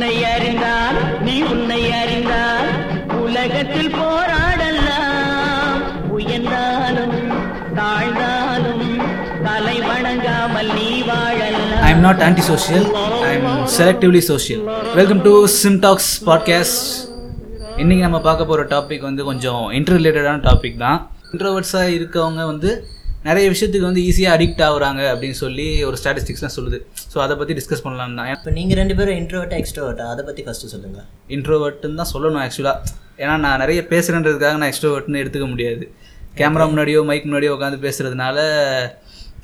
உன்னை அறிந்தால் நீ உன்னை அறிந்தால் உலகத்தில் போராடலாம். உயர்ந்தாலும் தாழ்ந்தாலும் தலை வணங்காமல் நீ வாழலாம். I am not anti social I am selectively social welcome to Sim Talks podcast இன்றைக்கி நம்ம பார்க்க போகிற டாபிக் வந்து கொஞ்சம் இன்டர் ரிலேட்டடான டாபிக் தான். இன்ட்ரோவர்ட்ஸாக இருக்கவங்க வந்து நிறைய விஷயத்துக்கு வந்து ஈஸியாக அடிக்ட் ஆகுறாங்க அப்படின்னு சொல்லி ஒரு ஸ்டாட்டிஸ்டிக்ஸ்லாம் சொல்லுது. ஸோ அதை பற்றி டிஸ்கஸ் பண்ணலாம் தான். இப்போ நீங்கள் ரெண்டு பேரும் இன்ட்ரோவர்ட்டா எக்ஸ்ட்ரோவர்ட்டா அதை பற்றி ஃபஸ்ட்டு சொல்லுங்கள் இன்ட்ரோவர்ட்டுன்னு தான் சொல்லணும் ஆக்சுவலாக ஏன்னா நான் நிறைய பேசுகிறேன்றதுக்காக நான் எக்ஸ்ட்ரோவர்ட்னு எடுத்துக்க முடியாது. கேமரா முன்னாடியோ மைக் முன்னாடியோ உட்காந்து பேசுகிறதுனால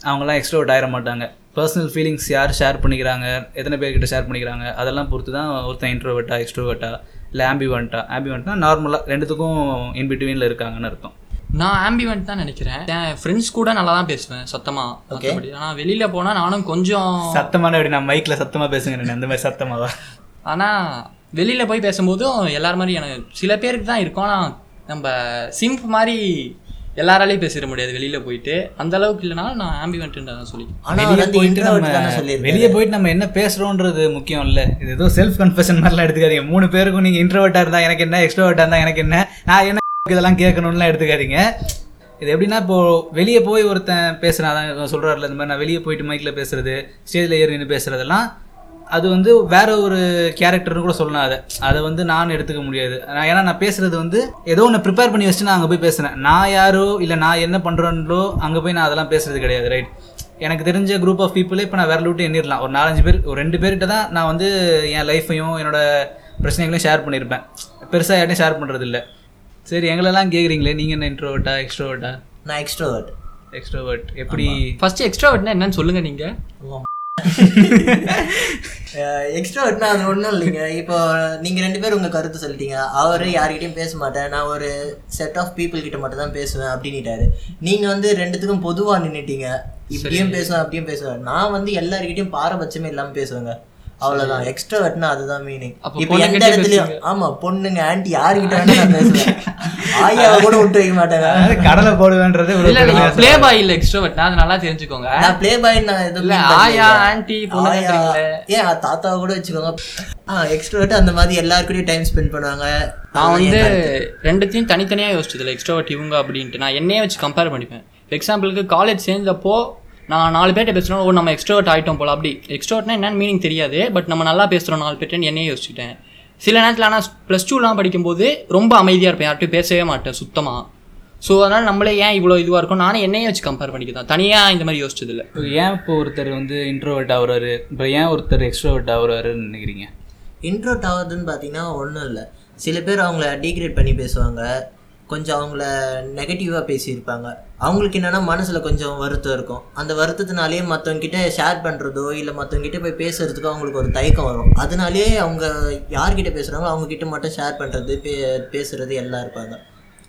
அவங்களாம் எக்ஸ்ட்ரோவர்ட் ஆயிட மாட்டாங்க. பர்சனல் ஃபீலிங்ஸ் யார் ஷேர் பண்ணிக்கிறாங்க? எத்தனை பேர்கிட்ட ஷேர் பண்ணிக்கிறாங்க? அதெல்லாம் பொறுத்து தான் ஒருத்தன் இன்ட்ரோவர்ட்டா எக்ஸ்ட்ரோவர்ட்டா இல்லை ஆம்பிவன்ட்டா ஆம்பிவன்ட்னா நார்மலாக ரெண்டுத்துக்கும் இன் பிட்வீனில் இருக்காங்கன்னு அர்த்தம். நான் ஆம்பிவெண்ட் தான் நினைக்கிறேன். என் ஃப்ரெண்ட்ஸ் கூட நல்லா தான் பேசுவேன் சத்தமா. மற்றபடி ஆனால் வெளியில போனா நானும் கொஞ்சம் சத்தமான அப்படி நான் மைக்கில் சத்தமாக பேசுங்க அந்த மாதிரி சத்தமாவா ஆனா வெளியில போய் பேசும்போதும் எல்லார் மாதிரி எனக்கு சில பேருக்கு தான் இருக்கும். ஆனா நம்ம சிம்ப் மாதிரி எல்லாராலையும் பேசிட முடியாது வெளியில போயிட்டு. அந்த அளவுக்கு இல்லைனாலும் நான் ஆம்பிவெண்ட் தான் சொல்லி தானே வெளியே போயிட்டு நம்ம என்ன பேசுறோன்றது முக்கியம் இல்ல. இது ஏதோ செல்ஃப் கன்ஃபெஷன் மாதிரிலாம் எடுத்துக்காதீங்க. மூணு பேருக்கும் நீங்க இன்ட்ரோவர்ட்டா இருந்தா எனக்கு என்ன எக்ஸ்ட்ரோவர்ட்டா இருந்தா எனக்கு என்ன. நான் என்ன இதெல்லாம் கேட்கணும்லாம் எடுத்துக்காதீங்க. இது எப்படின்னா இப்போ வெளியே போய் ஒருத்தன் பேசுறான் அதான் சொல்றாருல இந்த மாதிரி நான் வெளியே போயிட்டு மைக்கில் பேசுறது ஸ்டேஜில் ஏறி நின்று பேசுறதெல்லாம் அது வந்து வேற ஒரு கேரக்டர்னு கூட சொல்லலாம் அதை. அதை வந்து நான் எடுத்துக்க முடியாது. நான் ஏன்னா நான் பேசுறது வந்து ஏதோ ஒன்று ப்ரிப்பேர் பண்ணி வச்சுட்டு நான் அங்கே போய் பேசுறேன். நான் யாரோ இல்லை நான் என்ன பண்ணுறேன்லோ அங்கே போய் நான் அதெல்லாம் பேசுறது கிடையாது ரைட் எனக்கு தெரிஞ்ச குரூப் ஆஃப் பீப்புளே இப்போ நான் வேற விட்டு எண்ணிடலாம். ஒரு நாலஞ்சு பேர் ஒரு ரெண்டு பேர்கிட்ட தான் நான் வந்து என் லைஃப்பையும் என்னோட பிரச்சனைகளையும் ஷேர் பண்ணியிருப்பேன். பெருசாக யார்ட்டையும் ஷேர் பண்ணுறதில்ல சரி எங்களெல்லாம் கேட்குறீங்களே நீங்கள் என்ன இன்ட்ரோவர்ட்டா எக்ஸ்ட்ரோவர்ட்டா நான் எக்ஸ்ட்ரோவர்ட் எக்ஸ்ட்ரோவர்ட் எப்படி? ஃபர்ஸ்ட் எக்ஸ்ட்ராவெட்னா என்னன்னு சொல்லுங்க நீங்க. எக்ஸ்ட்ரோவர்ட்னா அது ஒன்றும் இல்லைங்க. இப்போ நீங்கள் ரெண்டு பேரும் உங்கள் கருத்து சொல்லிட்டீங்க. அவர் யார்கிட்டயும் பேச மாட்டேன் நான் ஒரு செட் ஆஃப் பீப்புள் கிட்ட மட்டும் தான் பேசுவேன் அப்படின்னுட்டாரு. நீங்கள் வந்து ரெண்டுத்துக்கும் பொதுவாக நின்னுட்டீங்க. இப்படியும் பேசுவேன் அப்படியும் பேசுவேன். நான் வந்து எல்லார்கிட்டயும் பாரபட்சமே இல்லாமல் பேசுவேங்க. அவ்வளவுதான். எக்ஸ்ட்ரோவர்ட்னா அதுதான் மீனிங் அப்போ இப்போ எந்த இடத்துலயும் ஆமா பொண்ணுங்க ஆன்ட்டி யாருக்கிட்ட வேணா நான் பேசுவேன். ஆயாவை கூட விட்டு வைக்க மாட்டேங்க. கடலை போடுவேன்றது இல்ல ப்ளே பாய் இல்ல எக்ஸ்ட்ராவெட் அது நல்லா தெரிஞ்சுக்கோங்க. நான் ப்ளே பாய் நான் எதுவும் இல்ல. ஆயா ஆன்ட்டி ஆயா, பொண்ணுன்றீங்களே ஏன் தாத்தாவை கூட வச்சுக்கோங்க. ஆ எக்ஸ்ட்ரோவர்ட் அந்த மாதிரி எல்லாருக்கூடயும் டைம் ஸ்பெண்ட் பண்ணுவாங்க. நான் வந்து ரெண்டுத்தையும் தனித்தனியா யோசிச்சதில்ல எக்ஸ்ட்ராவர்ட் இவங்க அப்படின்ட்டு நான் என்னையே வச்சு கம்பேர் பண்ணிப்பேன். எக்ஸாம்பிளுக்கு காலேஜ் சேர்ந்தப்போ நான் நாலு பேர்ட்ட பேசுகிறோம் ஓ நம்ம எக்ஸ்ட்ரோவர்ட் ஆயிட்டோம் போல அப்படி. எக்ஸ்ட்ரோவர்ட்னா என்னன்னு மீனிங் தெரியாது பட் நம்ம நல்லா பேசுகிறோம் நாலு பேர்ட்டேன்னு என்னையே யோசிச்சுட்டேன். சில நேரத்தில் ஆனால் ப்ளஸ் டூலாம் படிக்கும்போது ரொம்ப அமைதியாக இருப்பேன் யார்ட்டையும் பேசவே மாட்டேன் சுத்தமாக ஸோ அதனால் நம்மளே ஏன் இவ்வளோ இதுவாக இருக்கும்? நானே என்னையே வச்சு கம்பேர் பண்ணிக்கிறேன் தனியாக இந்த மாதிரி யோசிச்சதில்ல. இப்போ ஏன் இப்போ ஒருத்தர் வந்து இன்ட்ரோவர்ட் ஆகுறாரு? இப்போ ஏன் ஒருத்தர் எக்ஸ்ட்ரோவர்ட் ஆகுறாருன்னு நினைக்கிறீங்க? இன்ட்ரோட் ஆகுதுன்னு பார்த்தீங்கன்னா ஒன்றும் இல்லை. சில பேர் அவங்கள டீக்ரேட் பண்ணி பேசுவாங்க. கொஞ்சம் அவங்கள நெகட்டிவாக பேசியிருப்பாங்க. அவங்களுக்கு என்னென்னா மனசில் கொஞ்சம் வருத்தம் இருக்கும். அந்த வருத்தத்தினாலேயே மற்றவங்க கிட்ட ஷேர் பண்ணுறதோ இல்லை மற்றவங்க கிட்ட போய் பேசுறதுக்கோ அவங்களுக்கு ஒரு தயக்கம் வரும். அதனாலேயே அவங்க யார்கிட்ட பேசுகிறாங்களோ அவங்க கிட்ட மட்டும் ஷேர் பண்ணுறது பே பேசுறது எல்லாம் இருப்பாங்க.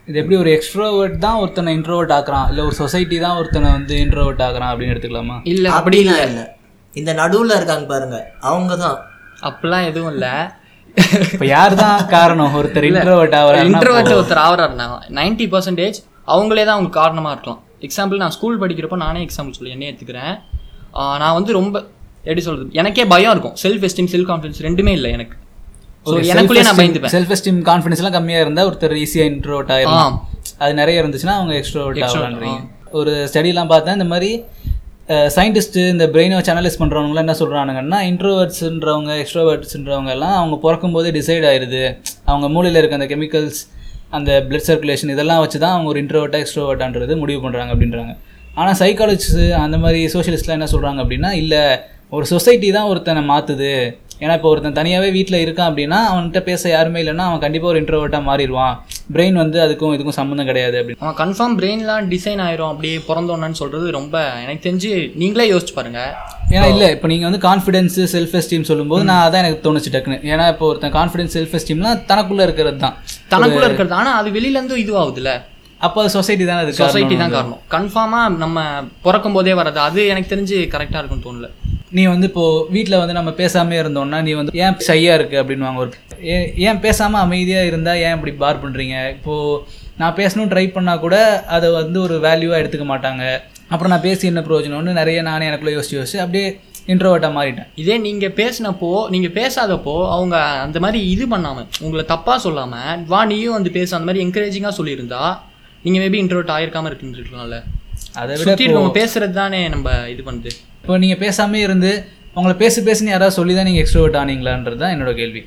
இது எப்படி ஒரு எக்ஸ்ட்ரோவர்ட் தான் ஒருத்தனை இன்ட்ரோவர்ட் ஆக்குறான்? இல்லை ஒரு சொசைட்டி தான் ஒருத்தனை வந்து இன்ட்ரோவர்ட் ஆக்குறான் அப்படின்னு எடுத்துக்கலாமா? இல்லை அப்படி இல்லை. அப்படிலாம் இல்லை. இந்த நடுவில் இருக்காங்க பாருங்க. அவங்க தான் அப்படிலாம் எதுவும் இல்லை. இப்போ யார் தான் காரணம்? ஒருத்தர் இன்ட்ரோவர்ட் ஆகுறாருன்னா இன்ட்ரோவர்ட் ஒருத்தர் ஆகிறாருனா நைன்டி பர்சன்டேஜ் அவங்களே தான் அவங்க காரணமாக இருக்கலாம். எக்ஸாம்பிள் நான் ஸ்கூல் படிக்கிறப்போ நானே எக்ஸாம்பிள் சொல்லி என்ன எடுத்துக்கிறேன். நான் வந்து ரொம்ப எப்படி சொல்றது? எனக்கே பயம் இருக்கும். செல்ஃப் எஸ்டீம் செல்ஃப் கான்ஃபிடன்ஸ் ரெண்டுமே இல்லை எனக்கு. ஸோ எனக்குள்ளேயே நான் பயந்துப்பேன். செல்ஃப் எஸ்டீம் கான்ஃபிடன்ஸ்லாம் கம்மியாக இருந்தால் ஒருத்தர் ஈஸியாக இன்ட்ரோவர்ட் ஆயிரும் அது நிறைய இருந்துச்சுன்னா அவங்க எக்ஸ்ட்ரோவர்ட் ஆகலான்றீங்க. ஒரு ஸ்டடிலாம் பார்த்தேன் இந்த மாதிரி சயின்டிஸ்ட்டு இந்த பிரெயினை வச்சு அனலைஸ் பண்ணுறவங்களாம் என்ன சொல்கிறானுங்கன்னா இன்ட்ரோவர்ட்ஸுன்றவங்க எக்ஸ்ட்ரோவர்ட்ஸுன்றவங்க எல்லாம் அவங்க பிறக்கும்போதே டிசைட் ஆயிடுது அவங்க மூளையில் இருக்க அந்த கெமிக்கல்ஸ் அந்த பிளட் சர்க்குலேஷன் இதெல்லாம் வச்சு தான் அவங்க ஒரு இன்ட்ரோவர்ட்டாக எக்ஸ்ட்ரோவர்ட்டான்றது முடிவு பண்ணுறாங்க அப்படின்றாங்க. ஆனால் சைக்காலஜிஸ்ட் அந்த மாதிரி சோஷியலிஸ்ட்லாம் என்ன சொல்கிறாங்க அப்படின்னா இல்லை ஒரு சொசைட்டி தான் ஒருத்தனை மாற்றுது ஏன்னா இப்போ ஒருத்தன் தனியாகவே வீட்டில் இருக்கான் அப்படின்னா அவன்கிட்ட பேச யாருமே இல்லைன்னா அவன் கண்டிப்பாக ஒரு இன்ட்ரோவர்ட்டாக மாறிடுவான். பிரெயின் வந்து அதுக்கும் இதுக்கும் சம்மந்தம் கிடையாது அப்படின்னு. அவன் கன்ஃபார்ம் பிரெயின்லாம் டிசைன் ஆயிரும் அப்படியே பிறந்தோன்னு சொல்றது ரொம்ப எனக்கு தெரிஞ்சு நீங்களே யோசிச்சு பாருங்க. ஏன்னா இல்லை இப்போ நீங்கள் வந்து கான்ஃபிடன்ஸ் செல்ஃப் எஸ்டீம் சொல்லும்போது நான் அதான் எனக்கு தோணுச்சு டக்குன்னு. ஏன்னா இப்போ ஒருத்தன் கான்ஃபிடன்ஸ் செல்ஃப் எஸ்டீம்லாம் தனக்குள்ளே இருக்கிறது தான். தனக்குள்ள இருக்கிறது ஆனா அது வெளியில இருந்து இதுவாகுதுல்ல. அப்போ அது சொசைட்டி தானே அது சொசைட்டி. தான் காரணம். கன்ஃபார்மா நம்ம பிறக்கும் போதே வர்றது அது எனக்கு தெரிஞ்சு கரெக்டா இருக்கும்னு தோணல. நீ வந்து இப்போ வீட்டில் வந்து நம்ம பேசாமே இருந்தோம்னா நீ வந்து ஏன் ஷையா இருக்கு? அப்படின்னுவாங்க ஒரு ஏன் ஏன் பேசாம அமைதியா இருந்தா ஏன் இப்படி பார் பண்றீங்க? இப்போ நான் பேசணும் ட்ரை பண்ணா கூட அதை வந்து ஒரு வேல்யூவா எடுத்துக்க மாட்டாங்க. அப்புறம் நான் பேசி என்ன பிரயோஜனம்னு நிறைய நானே எனக்குள்ள யோசிச்சு யோசிச்சு அப்படியே இன்ட்ரோவர்ட்டாக மாறிட்டேன். இதே நீங்கள் பேசினப்போ நீங்கள் பேசாதப்போ அவங்க அந்த மாதிரி இது பண்ணாமல் உங்களை தப்பாக சொல்லாமல் வா நீயும் வந்து பேச. அந்த மாதிரி என்கரேஜிங்காக சொல்லியிருந்தா நீங்கள் மேபி இன்ட்ரோட் ஆயிருக்காம இருக்குன்னு அதை விட பேசுறது தானே நம்ம இது பண்ணுது. இப்போ நீங்கள் பேசாமே இருந்து உங்களை பேசு பேசுன்னு யாராவது சொல்லி தான் நீங்கள் எக்ஸ்ட்ரோவர்ட் ஆனீங்களான்றது தான் என்னோட கேள்வி.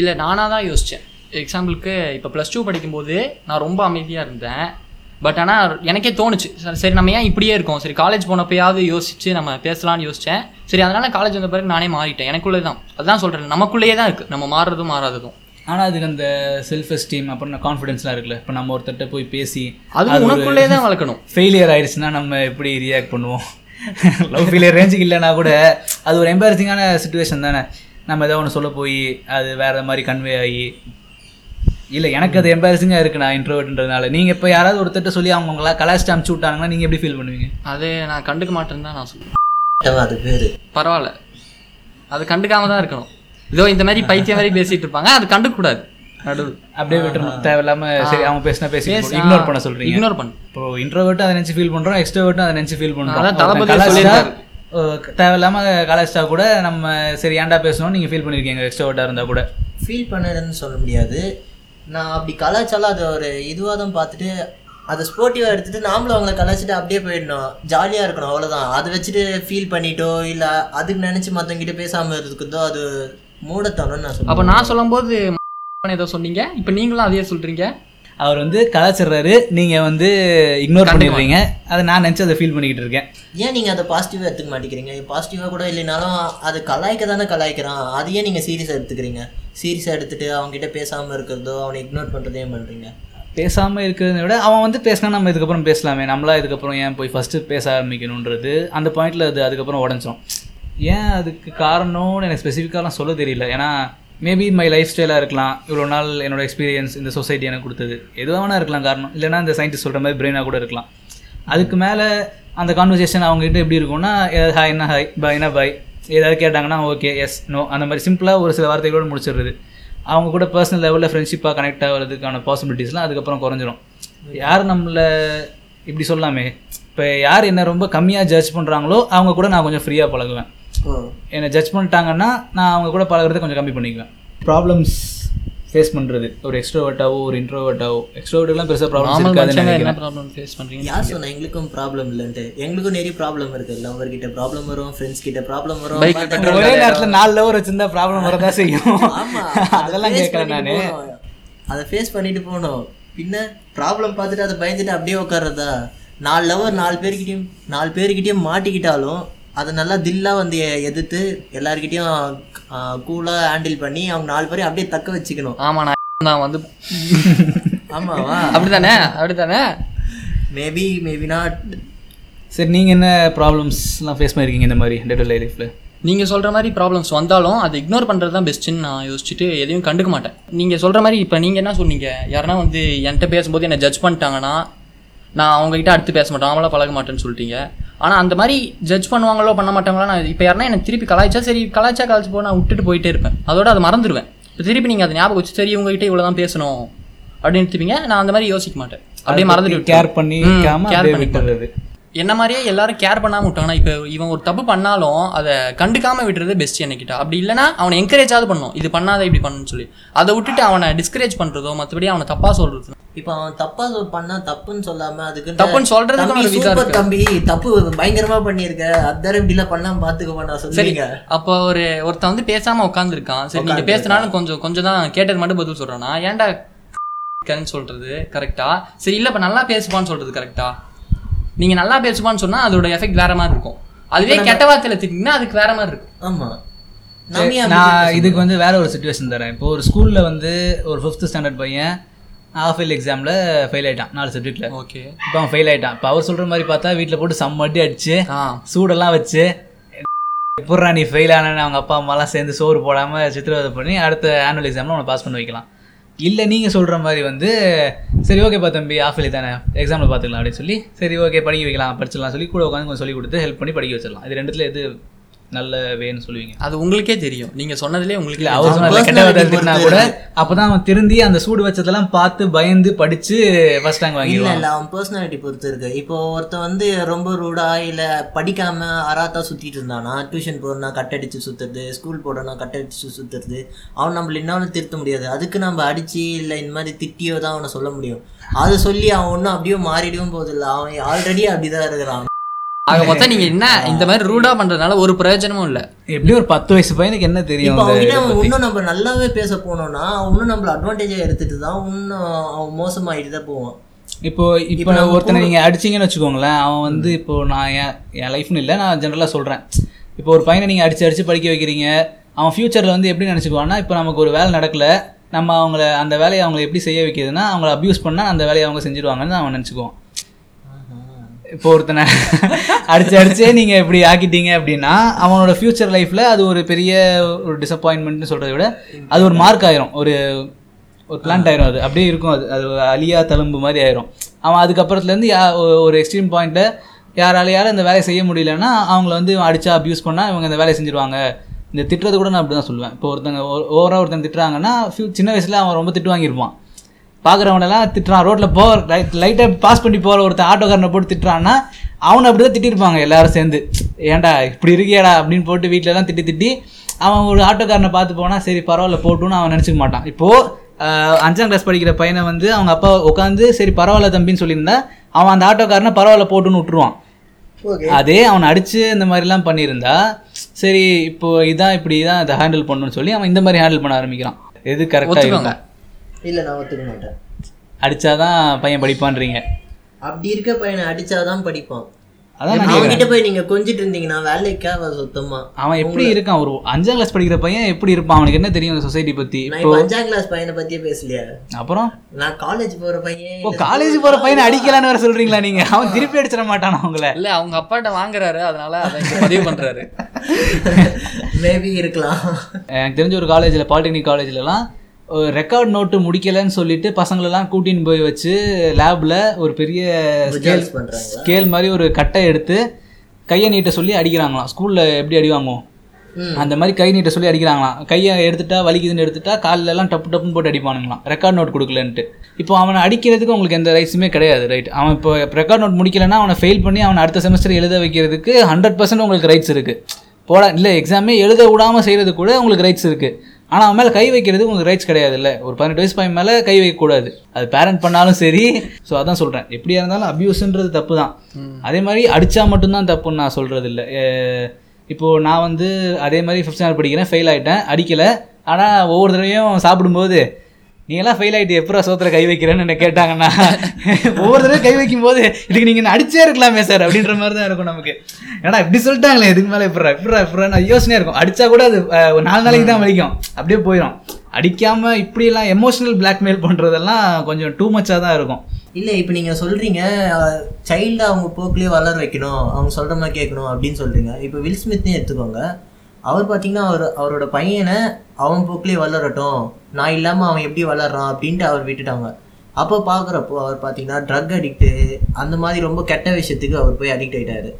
இல்லை நானாக தான் யோசித்தேன் எக்ஸாம்பிளுக்கு இப்போ ப்ளஸ் டூ படிக்கும்போது நான் ரொம்ப அமைதியாக இருந்தேன். பட் ஆனால் எனக்கே தோணுச்சு. சரி, நம்ம ஏன் இப்படியே இருக்கோம்? சரி காலேஜ் போனப்பயாவது யோசிச்சு நம்ம பேசலாம்னு யோசித்தேன் சரி அதனால் காலேஜ் வந்த பிறகு நானே மாறிட்டேன். எனக்குள்ளே தான். அதுதான் சொல்கிறேன் நமக்குள்ளேயே தான் இருக்குது நம்ம மாறுறதும் மாறாததும். ஆனால் அதுக்கு அந்த செல்ஃப் எஸ்டீம் அப்புறம் கான்ஃபிடென்ஸ்லாம் இருக்குல்ல. இப்போ நம்ம ஒருத்தர்கிட்ட போய் பேசி அதுவும் உனக்குள்ளே தான் வளர்க்கணும். ஃபெயிலியர் ஆயிடுச்சுன்னா நம்ம எப்படி ரியாக்ட் பண்ணுவோம்? லவ் ஃபெயிலியர் ரேஞ்சுக்கு இல்லைனா கூட அது ஒரு எம்பாரசிங்கான சுச்சுவேஷன் தானே. நம்ம ஏதோ ஒன்று சொல்ல போய் அது வேற மாதிரி கன்வே ஆகி. இல்லை எனக்கு அது எம்பாரசிங்காக இருக்கு நான் இன்ட்ரோவர்ட்ன்றதுனால நீங்கள் இப்போ யாராவது ஒருத்தர்ட்ட சொல்லி அவங்க உங்களா கலாச்சிட்டு அமுச்சு விட்டாங்கன்னா நீங்கள் எப்படி ஃபீல் பண்ணுவீங்க? அது நான் கண்டுக்க மாட்டேன்னு தான் நான் சொல்லுவேன். அது பேரு? பரவாயில்ல. அது கண்டுக்காம தான் இருக்கணும். இதோ இந்த மாதிரி பைத்தியம் மாதிரி பேசிட்டு இருப்பாங்க. அது கண்டுக்க கூடாது நடுவு அப்படியே விட்டுறணும். தேவையில்லாம சரி அவங்க பேசினா பேசி இக்னோர் பண்ண சொல்றீங்க. இக்னோர் பண்ணு. இப்போ இன்ட்ரோவர்ட்டும் அதை நினச்சி ஃபீல் பண்ணுறோம் எக்ஸ்ட்ரோவர்ட்டும் அதை நினச்சி ஃபீல். அஹ், தேவையில்லாம கலாச்சிட்டா கூட நம்ம சரி ஏன்டா பேசணும் நீங்கள் ஃபீல் பண்ணியிருக்கீங்க எக்ஸ்ட்ரோவர்ட்டாக இருந்தால் கூட. ஃபீல் பண்ணதுன்னு சொல்ல முடியாது. நான் அப்படி கலாச்சாரம் அதை ஒரு இதுவாக தான் பார்த்துட்டு அதை ஸ்போர்ட்டிவாக எடுத்துட்டு நாமளும் அவங்கள கலாச்சிட்டு அப்படியே போயிடணும். ஜாலியாக இருக்கணும் அவ்வளோதான் அதை வச்சுட்டு ஃபீல் பண்ணிட்டோ இல்லை அதுக்கு நினச்சி மற்றவங்கிட்ட பேசாமல் இருக்கிறதோ அது மூடத்தனம்னு நான் அப்போ சொல்லுவேன் நான் சொல்லும்போது ஏதோ சொன்னீங்க? இப்போ நீங்களும் அதையே சொல்றீங்க. அவர் வந்து கலாச்சிடுறாரு நீங்கள் வந்து இக்னோர் பண்ணிடுறீங்க. அதை நான் நினச்சி அதை ஃபீல் பண்ணிக்கிட்டு இருக்கேன். ஏன் நீங்கள் அதை பாசிட்டிவாக எடுத்துக்க மாட்டேங்கிறீங்க? பாசிட்டிவாக கூட இல்லைனாலும் அது கலாய்க்க தானே கலாய்க்கிறான். அது ஏன் நீங்கள் சீரியஸாக எடுத்துக்கிறீங்க. சீரியஸாக எடுத்துட்டு அவங்ககிட்ட பேசாமல் இருக்கிறதோ அவனை இக்னோர் பண்ணுறதோ பண்ணுறீங்க பேசாமல் இருக்கிறத விட அவன் வந்து பேசினா நம்ம இதுக்கப்புறம் பேசலாமே. நம்மளா இதுக்கப்புறம் ஏன் போய் ஃபஸ்ட்டு பேச ஆரம்பிக்கணுன்றது அந்த பாயிண்டில் அது அதுக்கப்புறம் உடஞ்சிரும். ஏன் அதுக்கு காரணம்னு எனக்கு ஸ்பெசிஃபிக்காலாம் சொல்ல தெரியல. ஏன்னா மேபி மை லைஃப் ஸ்டைலாக இருக்கலாம். இவ்வளோ நாள் என்னோட எக்ஸ்பீரியன்ஸ் இந்த சொசைட்டி எனக்கு கொடுத்தது. எதுவாக வேணா இருக்கலாம் காரணம். இல்லைன்னா இந்த சயின்டிஸ்ட் சொல்கிற மாதிரி பிரெயினாக கூட இருக்கலாம். அதுக்கு மேலே அந்த கான்வர்சேஷன் அவங்ககிட்ட எப்படி இருக்கும்னா ஏதாவது ஹாய் என்ன ஹாய் பாய்னா பாய் ஏதாவது கேட்டாங்கன்னா ஓகே எஸ் நோ அந்த மாதிரி சிம்பிளாக ஒரு சில வார்த்தைகளோடு முடிச்சிடுறது. அவங்க கூட பர்சனல் லெவலில் ஃப்ரெண்ட்ஷிப்பாக கனெக்ட் ஆகிறதுக்கான பாசிபிலிட்டிஸ்லாம் அதுக்கப்புறம் குறைஞ்சிரும். யார் நம்மளை இப்படி சொல்லாமே? இப்போ யார் என்ன ரொம்ப கம்மியாக ஜட்ஜ் பண்ணுறாங்களோ அவங்க கூட நான் கொஞ்சம் ஃப்ரீயாக பழகுவேன். என்னை ஜட்ஜ் பண்ணிட்டாங்கன்னா நான் அவங்க கூட பழகுறதை கொஞ்சம் கம்மி பண்ணிக்குவேன். ப்ராப்ளம்ஸ் ஃபேஸ் பண்ணுறது ஒரு எக்ஸ்ட்ரோவர்ட்டாவோ ஒரு இன்ட்ரோவர்ட்டாவோ எக்ஸ்ட்ரோவர்ட்டுலாம் பெருசாக இருக்காதுன்னு மனுஷங்க என்ன ப்ராப்ளம் ஃபேஸ் பண்றீங்க யார் சொன்னா எங்களுக்கும் ப்ராப்ளம் இல்லைன்ட்டு? எங்களுக்கும் நிறைய ப்ராப்ளம் இருக்கு லவர் கிட்ட ப்ராப்ளம் வரும். ஃப்ரெண்ட்ஸ் கிட்ட ப்ராப்ளம் வரும் ஒரே நேரத்தில் நாலு லவர் வச்சிருந்தா ப்ராப்ளம் வரதான் செய்யும். ஆமா. அதெல்லாம் face கேட்குறேன் நான். அதை ஃபேஸ் பண்ணிட்டு போகணும். பின்ன ப்ராப்ளம் பார்த்துட்டு அதை பயந்துட்டு அப்படியே உட்கார்றதா? நாலு லவர் நாலு பேர்கிட்டயும் நாலு பேர்கிட்டயும் மாட்டிக்கிட்டாலும் அதை நல்லா தில்லா வந்து எதிர்த்து எல்லாருக்கிட்டையும் கூலாக ஹேண்டில் பண்ணி அவங்க நாலு பேரையும் அப்படியே தக்க வச்சுக்கணும். ஆமா நான் நான் வந்து ஆமாவா? அப்படிதானே அப்படிதானே மேபி மேபி நாட் சரி நீங்கள் என்ன ப்ராப்ளம்ஸ்லாம் ஃபேஸ் பண்ணியிருக்கீங்க இந்த மாதிரி டே டு லைஃப்பில் நீங்க சொல்ற மாதிரி ப்ராப்ளம்ஸ் வந்தாலும் அதை இக்னோர் பண்றது தான் பெஸ்ட்டுன்னு நான் யோசிச்சுட்டு எதையும் கண்டுக்க மாட்டேன். நீங்க சொல்ற மாதிரி இப்போ நீங்க என்ன சொன்னீங்க? யாருன்னா வந்து என்கிட்ட பேசும்போது என்னை ஜட்ஜ் பண்ணிட்டாங்கன்னா நான் அவங்ககிட்ட அடுத்து பேச மாட்டேன். அவங்கள பழக மாட்டேன்னு சொல்லிட்டீங்க. ஆனால் அந்த மாதிரி ஜட்ஜ் பண்ணுவாங்களோ பண்ண மாட்டாங்களோ நான் இப்போ யாருன்னா எனக்கு திருப்பி கலாய்ச்சா சரி கலாய்ச்சா கலாய்ச்சி போ நான் விட்டுட்டு போயிட்டே இருப்பேன். அதோட அதை மறந்துடுவேன். இப்போ திருப்பி நீங்கள் அதை ஞாபகம் வச்சு சரி உங்ககிட்ட இவ்வளோ தான் பேசணும் அப்படின்னு எடுத்துப்பீங்க நான் அந்த மாதிரி யோசிக்க மாட்டேன். அப்படியே மறந்துட்டு கேர் பண்ணி ம், காம என்ன மாதிரியே எல்லாரும் கேர் பண்ணாம விட்டாங்கன்னா இப்போ இவன் ஒரு தப்பு பண்ணாலும் அதை கண்டுக்காம விட்டுறது பெஸ்ட் என்னக்கிட்ட. அப்படி இல்லைனா அவனை என்கரேஜாவது பண்ணும் இது பண்ணாத இப்படி பண்ணுன்னு சொல்லி. அதை விட்டுட்டு அவனை டிஸ்கரேஜ் பண்றதோ மற்றபடி அவனை தப்பா சொல்றது. இப்போ அவன் தப்பா பண்ணா தப்புன்னு சொல்லாம அதுக்கு தப்புன்னு சொல்றதுக்கு விதம் சூப்பர். தம்பி தப்பு பயங்கரமா பண்ணியிருக்க. அத்தர இப்படிலாம் பண்ணாம பாத்துக்க நான் சொல்லுங்க அப்போ ஒரு ஒருத்தன் வந்து பேசாம உட்காந்துருக்கான் சரி நீங்க பேசினாலும் கொஞ்சம் கொஞ்சம் தான் கேட்டது மட்டும் பதில் சொல்றானா ஏன்டா சொல்றது கரெக்டா சரி இல்ல இப்ப நல்லா பேசுப்பான்னு சொல்றது கரெக்டா நீங்க நல்லா பேசுப்பான்னு சொன்னா அதோட எஃபெக்ட் வேற மாதிரி இருக்கும். அதுவே கெட்ட வார்த்தையில திட்டிங்கன்னா அதுக்கு வேற மாதிரி இருக்கும். ஆமா. நம்ம ஏன் அப்படி நான் இதுக்கு வந்து வேற ஒரு சுச்சுவேஷன் தரேன். இப்போ ஒரு ஸ்கூலில் வந்து ஒரு ஃபிஃப்த் ஸ்டாண்டர்ட் பையன் ஹாஃப் இயர் எக்ஸாமில் ஃபெயில் ஆயிட்டான் நாலு சப்ஜெக்ட்டில் ஓகே இப்போ அவன் ஃபெயில் ஆயிட்டான். இப்போ அவர் சொல்கிற மாதிரி பார்த்தா வீட்டில் போட்டு செம்ம அடி அடிச்சு ஆ. சூடெல்லாம் வச்சு எப்பட்றா நீ ஃபெயில் ஆனன்னு? அவங்க அப்பா அம்மாலாம் சேர்ந்து சோறு போடாமல் சித்திரவதை பண்ணி அடுத்த ஆனுவல் எக்ஸாமில் அவனை பாஸ் பண்ண வைக்கலாம். இல்லை நீங்கள் சொல்கிற மாதிரி வந்து சரி ஓகேப்பா தம்பி ஆஃப் தானே எக்ஸாமில் பார்த்துக்கலாம் அப்படின்னு சொல்லி சரி ஓகே படிக்க வைக்கலாம் படிச்சிடலாம் சொல்லி கூட உட்காந்து கொஞ்சம் சொல்லி கொடுத்து ஹெல்ப் பண்ணி படிக்க வச்சிடலாம். இது ரெண்டுத்துல எது நல்ல வேன்னு சொல்லுவீங்க. அது உங்களுக்கே தெரியும். நீங்க சொன்னதுலேயே உங்களுக்கு இல்ல அவர் சொன்ன கெட்ட வார்த்தை திட்டினா கூட அப்பதான் அவன் திருந்தி அந்த சூடு வச்சதெல்லாம் பார்த்து பயந்து படிச்சு ஃபர்ஸ்ட் ரேங்க் இல்ல வாங்கிடுவான். இல்ல அவன் பர்சனாலிட்டி பொறுத்து இருக்கு. இப்போ ஒருத்தன் வந்து ரொம்ப ரூடா இல்ல படிக்காம அராத்தா சுத்திட்டு இருந்தானா டியூஷன் போறனா கட்டடிச்சு சுத்துறது ஸ்கூல் போறனா கட்டடிச்சு சுத்துறது அவன் நம்மள என்னாலும் திருத்த முடியாது. அதுக்கு நம்ம அடிச்சு இல்ல இந்த மாதிரி திட்டியோ தான் அவனை சொல்ல முடியும். அதை சொல்லி அவன் ஒன்றும் அப்படியே மாறிடவும் போதில்ல அவன் ஆல்ரெடி அப்படிதான் இருக்கிறான். ஆக மொத்தம் நீங்க என்ன இந்த மாதிரி ரூடா பண்றதுனால ஒரு பிரயோஜனமும் இல்ல. எப்படி ஒரு பத்து வயசு பையனுக்கு என்ன தெரியும்? இன்னும் நம்ம நல்லாவே பேச போனோம்னா இன்னும் நம்மள அட்வான்டேஜா எடுத்துட்டு தான் இன்னும் அவன் மோசமாயிட்டு தான் போவான். இப்போ இப்போ ஒருத்தனை நீங்க அடிச்சீங்கன்னு வச்சுக்கோங்களேன் அவன் வந்து இப்போ நான் என் என் லைஃப்னு இல்லை நான் ஜென்ரலாக சொல்றேன். இப்போ ஒரு பையனை நீங்க அடிச்சு அடிச்சு படிக்க வைக்கிறீங்க அவன் ஃபியூச்சர்ல வந்து எப்படி நினச்சிக்குவான்னா இப்போ நமக்கு ஒரு வேலை நடக்கல நம்ம அவங்கள அந்த வேலையை அவங்கள எப்படி செய்ய வைக்கிறதுனா அவங்கள அப்யூஸ் பண்ணா அந்த வேலையை அவங்க செஞ்சிருவாங்கன்னு அவன் நினச்சிக்குவான். இப்போ ஒருத்தனை அடிச்சு அடிச்சே நீங்க இப்படி ஆக்கிட்டீங்க அப்படின்னா அவனோட ஃபியூச்சர் லைஃப்ல அது ஒரு பெரிய ஒரு டிசப்பாயின்மெண்ட்னு சொல்றதை விட அது ஒரு மார்க் ஆயிரும். ஒரு ஒரு பிளான்ட் ஆயிரும். அது அப்படியே இருக்கும். அது அது ஒரு அழியா தழும்பு மாதிரி ஆயிரும். அவன் அதுக்கப்புறத்துலேருந்து ஒரு எக்ஸ்ட்ரீம் பாயிண்ட்டை யாராலையாலும் இந்த வேலையை செய்ய முடியலன்னா அவங்கள வந்து அடிச்சா அப்யூஸ் பண்ணா இவங்க இந்த வேலையை செஞ்சிருவாங்க. இந்த திட்டுறது கூட நான் அப்படி தான் சொல்லுவேன். இப்போ ஒருத்தங்க ஓவராக ஒருத்தன் திட்டுறாங்கன்னா சின்ன வயசுல அவன் ரொம்ப திட்டு வாங்கியிருப்பான். பார்க்குறவனெல்லாம் திட்டுறான். ரோட்டில் போ லைட் லைட்டாக பாஸ் பண்ணி போகிற ஒருத்தன் ஆட்டோக்காரனை போட்டு திட்டுறான்னா அவனை அப்படி தான் திட்டிருப்பாங்க எல்லாரும் சேர்ந்து. ஏன்டா இப்படி இருக்கியாடா அப்படின்னு போட்டு வீட்டில எல்லாம் திட்டி திட்டி அவன் ஒரு ஆட்டோக்காரனை பார்த்து போனால் சரி பரவாயில்ல போட்டுன்னு அவன் நினச்சிக்க மாட்டான். இப்போது அஞ்சாம் கிளாஸ் படிக்கிற பையனை வந்து அவங்க அப்பா உட்காந்து சரி பரவாயில்ல தம்பின்னு சொல்லியிருந்தா அவன் அந்த ஆட்டோக்காரனை பரவாயில்ல போட்டுன்னு விட்டுருவான். அதே அவனை அடிச்சு இந்த மாதிரிலாம் பண்ணியிருந்தா சரி இப்போ இதான் இப்படி தான் இதை ஹேண்டில் பண்ணணும்னு சொல்லி அவன் இந்த மாதிரி ஹேண்டில் பண்ண ஆரம்பிக்கிறான். எது கரெக்டாக இருக்கும் இல்ல நான் ஒத்துக்க மாட்டேன். அடிச்சாதான் பையன் படிப்பான்றீங்க. அப்படி இருக்க பையனை அடிச்சாதான் படிப்பான். அவன்கிட்ட போய் நீங்க கொஞ்சிட்டு இருந்தீங்கன்னா வேலைக்காக சுத்தமா. அவன் எப்படி இருக்கான்? ஒரு அஞ்சாம் கிளாஸ் படிக்கிற பையன் எப்படி இருப்பான்? அவனுக்கு என்ன தெரியும் சொசைட்டி பத்தி? அஞ்சாம் கிளாஸ் பையனை பத்தியே பேசலையா. அப்புறம்? நான் காலேஜ் போற பையன். இப்போ காலேஜ் போற பையனை அடிக்கலான்னு வேற சொல்றீங்களா நீங்க? அவன் திருப்பி அடிச்சிட மாட்டானா உங்களை? இல்ல அவங்க அப்பாட்ட வாங்குறாரு. அதனால அதை பதிவு பண்றாரு. மேபி இருக்கலாம். எனக்கு தெரிஞ்ச ஒரு காலேஜில் பாலிடெக்னிக் காலேஜ்லலாம் ரெக்கார்ட் நோட்டு முடிக்கலைன்னு சொல்லிட்டு பசங்களெல்லாம் கூட்டின்னு போய் வச்சு லேப்ல ஒரு பெரிய ஸ்கேல் ஸ்கேல் மாதிரி ஒரு கட்டை எடுத்து கையை நீட்ட சொல்லி அடிக்கிறாங்களாம். ஸ்கூல்ல எப்படி அடி வாங்குவோம் ம். அந்த மாதிரி கை நீட்ட சொல்லி அடிக்கிறாங்களாம். கையை எடுத்துட்டா வலிக்குதுன்னு எடுத்துட்டா கால்ல எல்லாம் டப்பு டப்புன்னு போட்டு அடிப்பானுங்களாம். Record note கொடுக்கலன்ட்டு. இப்போ அவனை அடிக்கிறதுக்கு உங்களுக்கு எந்த ரைட்ஸுமே கிடையாது ரைட் அவன் இப்போ ரெக்கார்ட் நோட் முடிக்கலைன்னா அவனை ஃபெயில் பண்ணி அவனை அடுத்த செமஸ்டர் எழுத வைக்கிறதுக்கு ஹண்ட்ரட் பர்சன்ட் உங்களுக்கு ரைட்ஸ் இருக்கு. போட இல்லை எக்ஸாமே எழுத விடாம செய்யறது கூட உங்களுக்கு ரைட்ஸ் இருக்கு. ஆனால் அவன் மேலே கை வைக்கிறது உங்களுக்கு ரைட்ஸ் கிடையாது இல்லை ஒரு பதினெட்டு வயசு பையன் மேலே கை வைக்கக்கூடாது அது பேரண்ட் பண்ணாலும் சரி. ஸோ அதான் சொல்கிறேன் எப்படியா இருந்தாலும் அப்யூஸ்ன்றது தப்பு தான் அதே மாதிரி அடித்தா மட்டும்தான் தப்புன்னு நான் சொல்கிறது இல்லை இப்போது நான் வந்து அதே மாதிரி ஃபிஃப்த் ஸ்டாண்டர்ட் படிக்கிறேன் ஃபெயில் ஆகிட்டேன் அடிக்கலை. ஆனால் ஒவ்வொரு தடவையும் சாப்பிடும்போது நீ எல்லாம் ஃபெயில் ஆகிட்டு எப்பரா சோத்துல கை வைக்கிறேன்னு என்ன கேட்டாங்கன்னா ஒவ்வொரு தடவை கை வைக்கும் போது இதுக்கு நீங்கள் அடிச்சே இருக்கலாமே சார் அப்படின்ற மாதிரி தான் இருக்கும் நமக்கு. ஏன்னா இப்படி சொல்லிட்டாங்களே இதுக்கு மேலே எப்படா எப்படா எப்படா யோசனையாக இருக்கும். அடிச்சா கூட அது ஒரு நாலு நாளைக்கு தான் வலிக்கும். அப்படியே போயிடும் அடிக்காம இப்படியெல்லாம் எமோஷனல் பிளாக்மெயில் பண்ணுறதெல்லாம் கொஞ்சம் டூ மச்சாக தான் இருக்கும். இல்ல இப்ப நீங்க சொல்றீங்க சைல்டு அவங்க போக்குலயே வளர வைக்கணும் அவங்க சொல்ற மாதிரி கேட்கணும் அப்படின்னு சொல்றீங்க. இப்ப வில் ஸ்மித்னே எடுத்துக்கோங்க. அவர் பாத்தீங்கன்னா அவர் அவரோட பையனை அவன் போக்குலயே வளரட்டும். நான் இல்லாம அவன் எப்படி வளர்றான் அப்படின்ட்டு அவர் விட்டுட்டாங்க. அப்போ பார்க்குறப்போ அவர் பார்த்தீங்கன்னா ட்ரக் அடிக்ட்டு அந்த மாதிரி ரொம்ப கெட்ட விஷயத்துக்கு அவர் போய் அடிக்ட் ஆயிட்டாரு.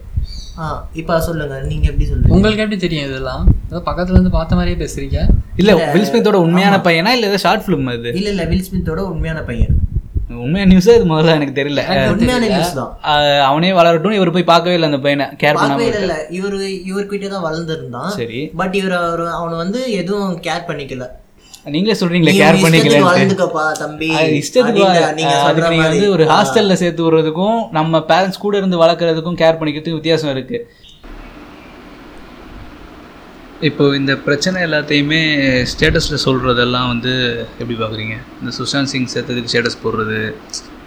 ஆ இப்போ சொல்லுங்க நீங்க எப்படி சொல்றீங்க? உங்களுக்கு எப்படி தெரியும் இதெல்லாம்? ஏதோ பக்கத்துல இருந்து பார்த்த மாதிரியே பேசுறீங்க. இல்லை வில் ஸ்மித்தோட உண்மையான பையனா இல்லை ஏதோ ஷார்ட் ஃபிலிம் அது? இல்ல இல்ல வில் ஸ்மித்தோட உண்மையான பையன். உண்மையான நியூஸே இது முதல்ல எனக்கு தெரியல. உண்மையான நியூஸ் தான். அஹ் அவனே வளரட்டும் இவர் போய் பார்க்கவே இல்லை அந்த பையனை. கேர் பண்ணாம இல்ல. இவரு இவர்கிட்ட தான் வளர்ந்துருந்தான். சரி. பட் இவர் அவர் அவனை வந்து எதுவும் கேர் பண்ணிக்கல. நீங்களே சொல்றீங்களே கேர் பண்ணிக்கல வளர்ந்துக்கப்பா தம்பி. இஷ்டத்துக்கு நீங்க. வந்து ஒரு. ஹாஸ்டல்ல சேர்த்து விடுறதுக்கும் நம்ம பேரண்ட்ஸ் கூட இருந்து வளர்க்குறதுக்கும் கேர் பண்ணிக்கிறதுக்கும் வித்தியாசம் இருக்கு. இப்போ இந்த பிரச்சனை எல்லாத்தையுமே ஸ்டேட்டஸில் சொல்கிறதெல்லாம் வந்து எப்படி பார்க்குறீங்க இந்த சுஷாந்த் சிங் சேர்த்ததுக்கு ஸ்டேட்டஸ் போடுறது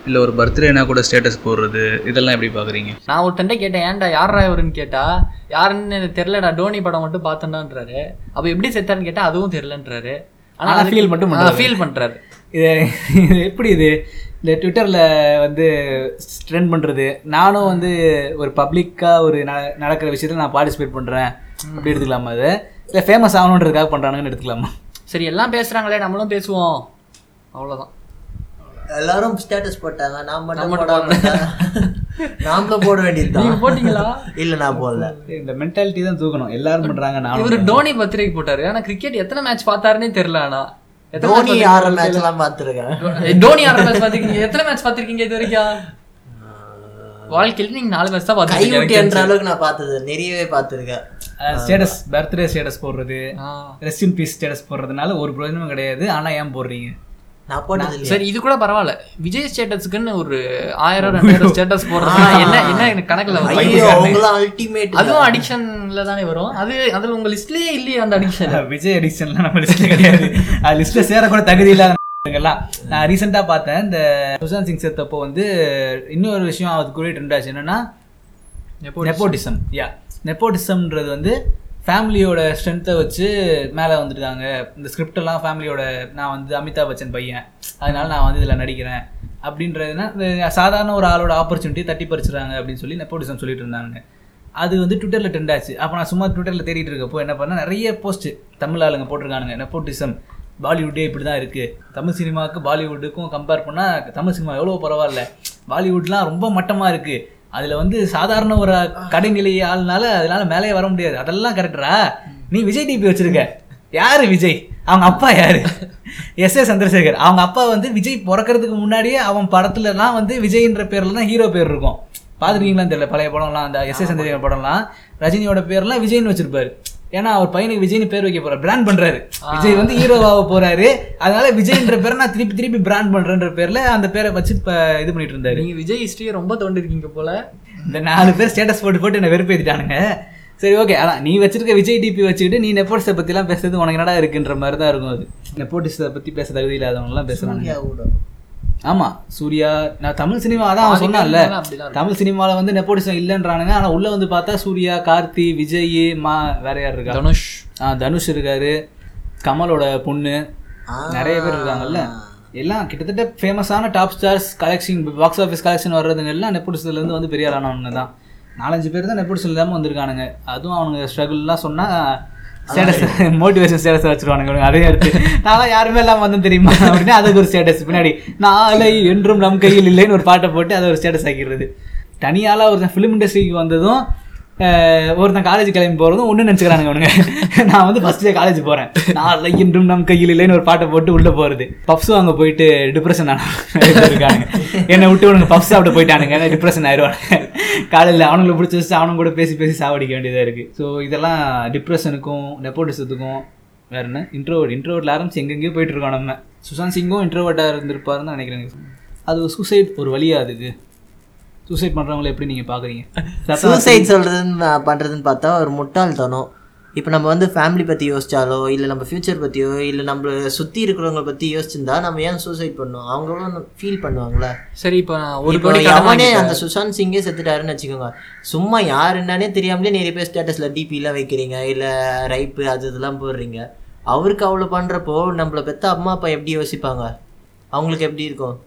இல்லை ஒரு பர்த்டேனா கூட ஸ்டேட்டஸ் போடுறது இதெல்லாம் எப்படி பார்க்குறீங்க நான் ஒருத்தன்ட்ட கேட்டேன் ஏன்டா யாரா இவருன்னு கேட்டா யாருன்னு எனக்கு தெரியலடா டோனி படம் மட்டும் பார்த்தேன்டான்றாரு. அப்ப எப்படி செத்தாருன்னு கேட்டா அதுவும் தெரியலன்றாரு. ஆனா feel மட்டும். ஃபீல் பண்றாரு. இது எப்படி இது? இந்த ட்விட்டரில் வந்து ட்ரெண்ட் பண்ணுறது நானும் வந்து ஒரு பப்ளிக்காக ஒரு ந நடக்கிற விஷயத்தில் நான் பார்ட்டிசிபேட் பண்ணுறேன் அப்படி எடுத்துக்கலாமா அது இல்லை ஃபேமஸ் ஆகணுன்றதுக்காக பண்ணுறானுங்கன்னு எடுத்துக்கலாமா? சரி எல்லாம் பேசுறாங்களே நம்மளும் பேசுவோம். அவ்வளவுதான். எல்லாரும் ஸ்டேட்டஸ் போட்டாங்க நான் மட்டும் போடாம. நாமளும் போட வேண்டியது நீங்க போட்டீங்களா? இல்ல நான் போடல. இந்த மென்டாலிட்டி தான் தூக்கணும். எல்லாரும் பண்றாங்க இவரு நானும் டோனி பத்திரிக்கை போட்டாரு. ஆனா கிரிக்கெட் எத்தனை மேட்ச் பார்த்தாருன்னே தெரியல ஆனா. match ஆற மேட்ச் எல்லாம் பாத்துருக்கேன்? டோனி ஆடுற மேட்ச் பாத்திருக்கீங்க எத்தனை மேட்ச் பாத்திருக்கீங்க இது வரைக்கும்? வாழ்க்கையில நீங்க நாலு மேட்ச் தான் கைவிட்டு என்ற பாத்துருக்கீங்க அளவுக்கு நான் பார்த்தது நிறையவே பார்த்துருக்கேன். ஸ்டேட்டஸ் பர்த்டே ஸ்டேட்டஸ் போடுறது. ரெஸ்ட் இன் பீஸ் ஸ்டேட்டஸ் போடுறதுனால ஒரு பிரயோஜனமும் கிடையாது. ஆனா ஏன் போடுறீங்க? சரி இது கூட பரவாயில்ல. விஜய் ஸ்டேட்டஸ்க்குன்னு ஒரு ஆயிரம் ரெண்டாயிரம் ஸ்டேட்டஸ் போடுறது. என்ன என்ன எனக்கு கணக்குல அதுவும் அடிக்ஷன்ல தானே வரும். அது அதுல உங்க லிஸ்ட்லயே இல்லையே அந்த அடிக்ஷன் விஜய் எடிஷன்லாம் நம்ம லிஸ்ட்ல கிடையாது. அது லிஸ்ட்ல சேர கூட தகுதி இல்லாத எல்லாம் நான் ரீசெண்டா பார்த்தேன் இந்த சுஷாந்த் சிங் செத்தப்போ வந்து இன்னொரு விஷயம் அதுக்குரிய ட்ரெண்ட் ஆச்சு. என்னன்னா நெப்போட்டிசம் யா நெப்போட்டிசம்ன்றது வந்து ஃபேமிலியோட ஸ்ட்ரென்த்தை வச்சு மேலே வந்துருக்காங்க. இந்த ஸ்கிரிப்டெல்லாம் ஃபேமிலியோட நான் வந்து அமிதாப் பச்சன் பையன். அதனால நான் வந்து இதில் நடிக்கிறேன். அப்படின்றதுனா சாதாரண ஒரு ஆளோட ஆப்பர்ச்சுனிட்டி தட்டி பறிச்சுறாங்க அப்படின்னு சொல்லி நெப்போட்டிசம் சொல்லிட்டு இருந்தாங்க. அது வந்து ட்விட்டரில் ட்ரெண்ட் ஆச்சு. அப்போ நான் சும்மா ட்விட்டரில் தேடிட்டு இருக்கப்போ என்ன பண்ணால் நிறைய போஸ்ட் தமிழ் ஆளுங்க போட்டிருக்கானுங்க. நெப்போட்டிசம் பாலிவுட்டே இப்படி தான் இருக்குது தமிழ் சினிமாவுக்கு பாலிவுட்டுக்கும் கம்பேர் பண்ணால் தமிழ் சினிமா எவ்வளோ பரவாயில்ல. பாலிவுட்லாம் ரொம்ப மட்டமாக இருக்குது அதில் வந்து சாதாரண ஒரு கடைநிலை ஆள்னால அதனால மேலே வர முடியாது. அதெல்லாம் கரெக்டரா நீ விஜய் டிபி வச்சிருக்க. யாரு விஜய்? அவங்க அப்பா யாரு? S A Chandrasekhar. அவங்க அப்பா வந்து விஜய் பிறக்கறதுக்கு முன்னாடியே அவன் படத்துலலாம் வந்து விஜய்ன்ற பேர்ல தான் ஹீரோ பேர் இருக்கும். பார்த்துருக்கீங்களான்னு தெரியல. பழைய படம்லாம் அந்த எஸ் ஏ சந்திரசேகர் படம்லாம். ரஜினியோட பேர்லாம் விஜய்னு வச்சிருப்பாரு. ஏன்னா அவர் பையனுக்கு விஜய்னு பேர் வைக்க போறாரு. பிராண்ட் பண்றாரு. விஜய் வந்து ஹீரோவாக போறாரு. அதனால விஜய்ன்ற பேரை நான் திருப்பி திருப்பி பிராண்ட் பண்றேன்ற பேர்ல அந்த பேரை வச்சு இப்ப இது பண்ணிட்டு இருந்தாரு. நீங்க விஜய் ஹிஸ்டரியை ரொம்ப தோண்டிருக்கீங்க போல. இந்த நாலு பேர் ஸ்டேட்டஸ் போட்டு போட்டு என்ன வெறுப்பேத்திட்டானுங்க. சரி ஓகே அதான் நீ வச்சிருக்க விஜய் டிபி வச்சுக்கிட்டு நீ நெப்போட்டிஸை பற்றிலாம் பேசுறது உனக்கு என்னடா இருக்குன்ற மாதிரி தான் இருக்கும் அது. நெப்போட்டிஸை பற்றி பேச தகுதி இல்லாதவங்கலாம் பேசுகிறாங்க ஆமாம் சூர்யா நான் தமிழ் சினிமா அதான் அவன் சொன்னான்ல. தமிழ் சினிமாவில் வந்து நெப்போட்டிசம் இல்லைன்றானுங்க. ஆனால் உள்ளே வந்து பார்த்தா சூர்யா கார்த்தி விஜய் மா வேற யார் இருக்கா? தனுஷ். ஆ தனுஷ் இருக்காரு. கமலோட பொண்ணு. நிறைய பேர் இருக்காங்கல்ல. எல்லாம் கிட்டத்தட்ட ஃபேமஸான top stars collection box office collection வர்றதுங்க எல்லாம் நெப்போட்டிசத்துலேருந்து வந்து பெரிய ஆளானவங்க தான். நாலஞ்சு பேர் தான் நெப்போட்டிசம் இல்லாமல் வந்திருக்கானுங்க. அதுவும் அவனுங்க ஸ்ட்ரகிள்லாம் சொன்னால் ஸ்டேட்டஸ் மோட்டிவேஷன் ஸ்டேட்டஸ் வச்சிருவானுங்க. அதே எடுத்து நான் யாருமே இல்லாமல் வந்தேன் தெரியுமா? அப்படின்னா அதுக்கு ஒரு ஸ்டேட்டஸ் பின்னாடி நாளை என்றும் நம் கையில் இல்லைன்னு ஒரு பாட்டை போட்டு அதை ஒரு ஸ்டேட்டஸ் ஆக்கிடுறது. தனியால ஒருத்தன் ஃபிலிம் இண்டஸ்ட்ரிக்கு வந்ததும் ஒருத்தன் காலேஜ் கிளம்பி போகிறதும் ஒன்று நினச்சிக்கிறானுங்க அவனுங்க நான் வந்து ஃபஸ்ட்டு டே காலேஜ் போகிறேன் நான் என்றும் நம் கையில் இல்லைன்னு ஒரு பாட்டை போட்டு உள்ளே போகிறது பப்ஸும் அங்கே போயிட்டு டிப்ரெஷன் இருக்கானுங்க. என்னை விட்டு உனக்கு பப்ஸ் சாப்பிட்டு போயிட்டானுங்க. டிப்ரெஷன் ஆயிடுவானுங்க காலையில் அவனுங்களை பிடிச்சி வச்சு அவனுங்க கூட பேசி பேசி சாவடிக்க வேண்டியதாக இருக்குது ஸோ இதெல்லாம் டிப்ரெஷனுக்கும் நெப்போட்டிசத்துக்கும் வேற என்ன? இன்ட்ரோவர்ட் இன்ட்ரோவர்ட்ல ஆரம்பிச்சு எங்கெங்கேயோ போயிட்டு இருக்கோம் நம்ம. சுஷாந்த் சிங்கும் இன்ட்ரோவர்ட்டாக இருந்திருப்பாருன்னு நினைக்கிறேன். அது சூசைட் ஒரு வழியாக அதுக்கு சூசைட் பண்ணுறவங்கள எப்படி நீங்கள் பார்க்குறீங்க சூசைட் சொல்றதுன்னு நான் பண்றதுன்னு பார்த்தா ஒரு முட்டாள்தனம். இப்போ நம்ம வந்து ஃபேமிலி பத்தி யோசிச்சாலோ இல்லை நம்ம ஃபியூச்சர் பத்தியோ இல்லை நம்ம சுத்தி இருக்கிறவங்க பத்தி யோசிச்சிருந்தா நம்ம ஏன் சூசைட் பண்ணோம்? அவங்களும் ஃபீல் பண்ணுவாங்களே? சரி இப்போ ஒரு அவனே. அந்த சுஷாந்த் சிங்கே செத்துட்டாருன்னு வச்சுக்கோங்க. சும்மா யார் என்னன்னே தெரியாமலே நிறைய பேர் ஸ்டேட்டஸ்ல டிபிலாம் வைக்கிறீங்க இல்ல ரைப்பு அது இதெல்லாம் போடுறீங்க. அவருக்கு அவ்வளோ பண்றப்போ நம்மள பெத்த அம்மா அப்பா எப்படி யோசிப்பாங்க? அவங்களுக்கு எப்படி இருக்கும்?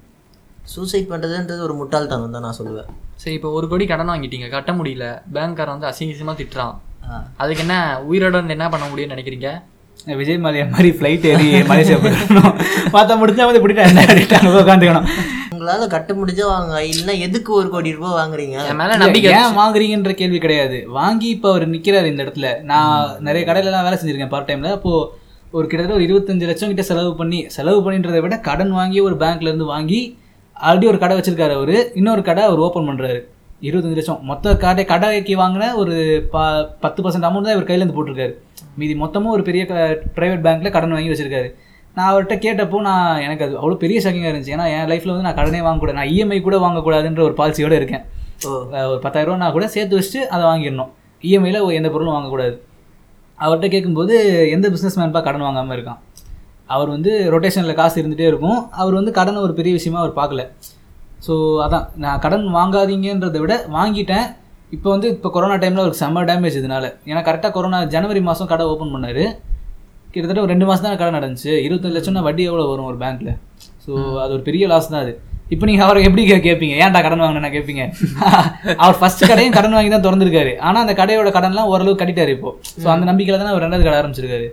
சூசைட் பண்றதுன்றது ஒரு முட்டாள்தனம் தான் நான் சொல்லுவேன். சரி இப்போ ஒரு கோடி கடன் வாங்கிட்டீங்க கட்ட முடியல பேங்க்காரன் வந்து அசிங்கசியமா திட்டுறான். அதுக்கு என்ன உயிரோட இருந்து என்ன பண்ண முடியும்னு நினைக்கிறீங்க? விஜய் மலையா மாதிரி ஃப்ளைட் ஏறி மலேசியா போயிடணும். பார்த்தா முடிஞ்சா வந்து பிடிட்டாங்க உட்காந்துக்கணும் உங்களால கட்ட முடிஞ்சா வாங்க இல்லைன்னா எதுக்கு ஒரு கோடி ரூபாய் வாங்குறீங்க? மேல நம்பிக்கை ஏன் வாங்குறீங்கன்ற கேள்வி கிடையாது. வாங்கி இப்போ அவர் நிக்கிறாரு இந்த இடத்துல. நான் நிறைய கடையில எல்லாம் வேலை செஞ்சிருக்கேன் பார்ட் டைம்ல அப்போ ஒரு கிட்டத்தட்ட ஒரு இருபத்தஞ்சு லட்சம் கிட்ட செலவு பண்ணி செலவு பண்ணின்றதை விட கடன் வாங்கி ஒரு பேங்க்ல இருந்து வாங்கி ஆல்ரெடி ஒரு கடை வச்சிருக்காரு அவரு. இன்னொரு கடை அவர் ஓப்பன் பண்றாரு. இருபத்தஞ்சு லட்சம். மொத்த கடை கடைக்கு வாங்கின ஒரு ப பத்து பர்சன்ட் அமௌண்ட் தான் இவர் கையில இருந்து போட்டிருக்காரு. மீதி மொத்தமும் ஒரு பெரிய ப்ரைவேட் பேங்க்ல கடன் வாங்கி வச்சிருக்காரு. நான் அவர்கிட்ட கேட்டப்போ நான் எனக்கு அது அவ்வளோ பெரிய ஷாக்கிங்காக இருந்துச்சு. ஏன்னா என் லைஃப்பில் வந்து நான் கடனே வாங்கக்கூடாது நான் இஎம்ஐ கூட வாங்கக்கூடாதுன்ற ஒரு பாலிசியோட இருக்கேன். ஒரு பத்தாயிரம் ரூபா கூட சேர்த்து வச்சுட்டு அதை வாங்கிடணும். இஎம்ஐயில் எந்த பொருளும் வாங்கக்கூடாது அவர்கிட்ட கேட்கும்போது எந்த பிஸ்னஸ் மேன்பா கடன் வாங்காமல் இருக்கான்? அவர் வந்து ரொட்டேஷனில் காசு இருந்துகிட்டே இருக்கும். அவர் வந்து கடனை ஒரு பெரிய விஷயமா அவர் பார்க்கல. ஸோ அதான். நான் கடன் வாங்காதீங்கன்றதை விட வாங்கிட்டேன். இப்போ வந்து இப்போ கொரோனா டைமில் அவருக்கு செம்ம டேமேஜ் இதனால. ஏன்னா கரெக்டாக கொரோனா ஜனவரி மாதம் கடை ஓப்பன் பண்ணார். கிட்டத்தட்ட ஒரு ரெண்டு மாதம் தான் கடை நடந்துச்சு. இருபத்தஞ்சு லட்சம்னா வட்டி எவ்வளோ வரும் ஒரு பேங்க்கில் ஸோ அது ஒரு பெரிய லாஸ் தான் அது. இப்போ நீங்கள் அவரை எப்படி கே- கேட்பீங்க ஏன்டா கடன் வாங்கினா கேட்பீங்க அவர் ஃபர்ஸ்ட் கடையும் கடன் வாங்கி தான் திறந்துருக்காரு. ஆனால் அந்த கடையோட கடன்லாம் ஓரளவு கட்டிட்டாரு இப்போ. ஸோ அந்த நம்பிக்கையில் தானே அவர் ரெண்டாவது கடை ஆரம்பிச்சிருக்காரு.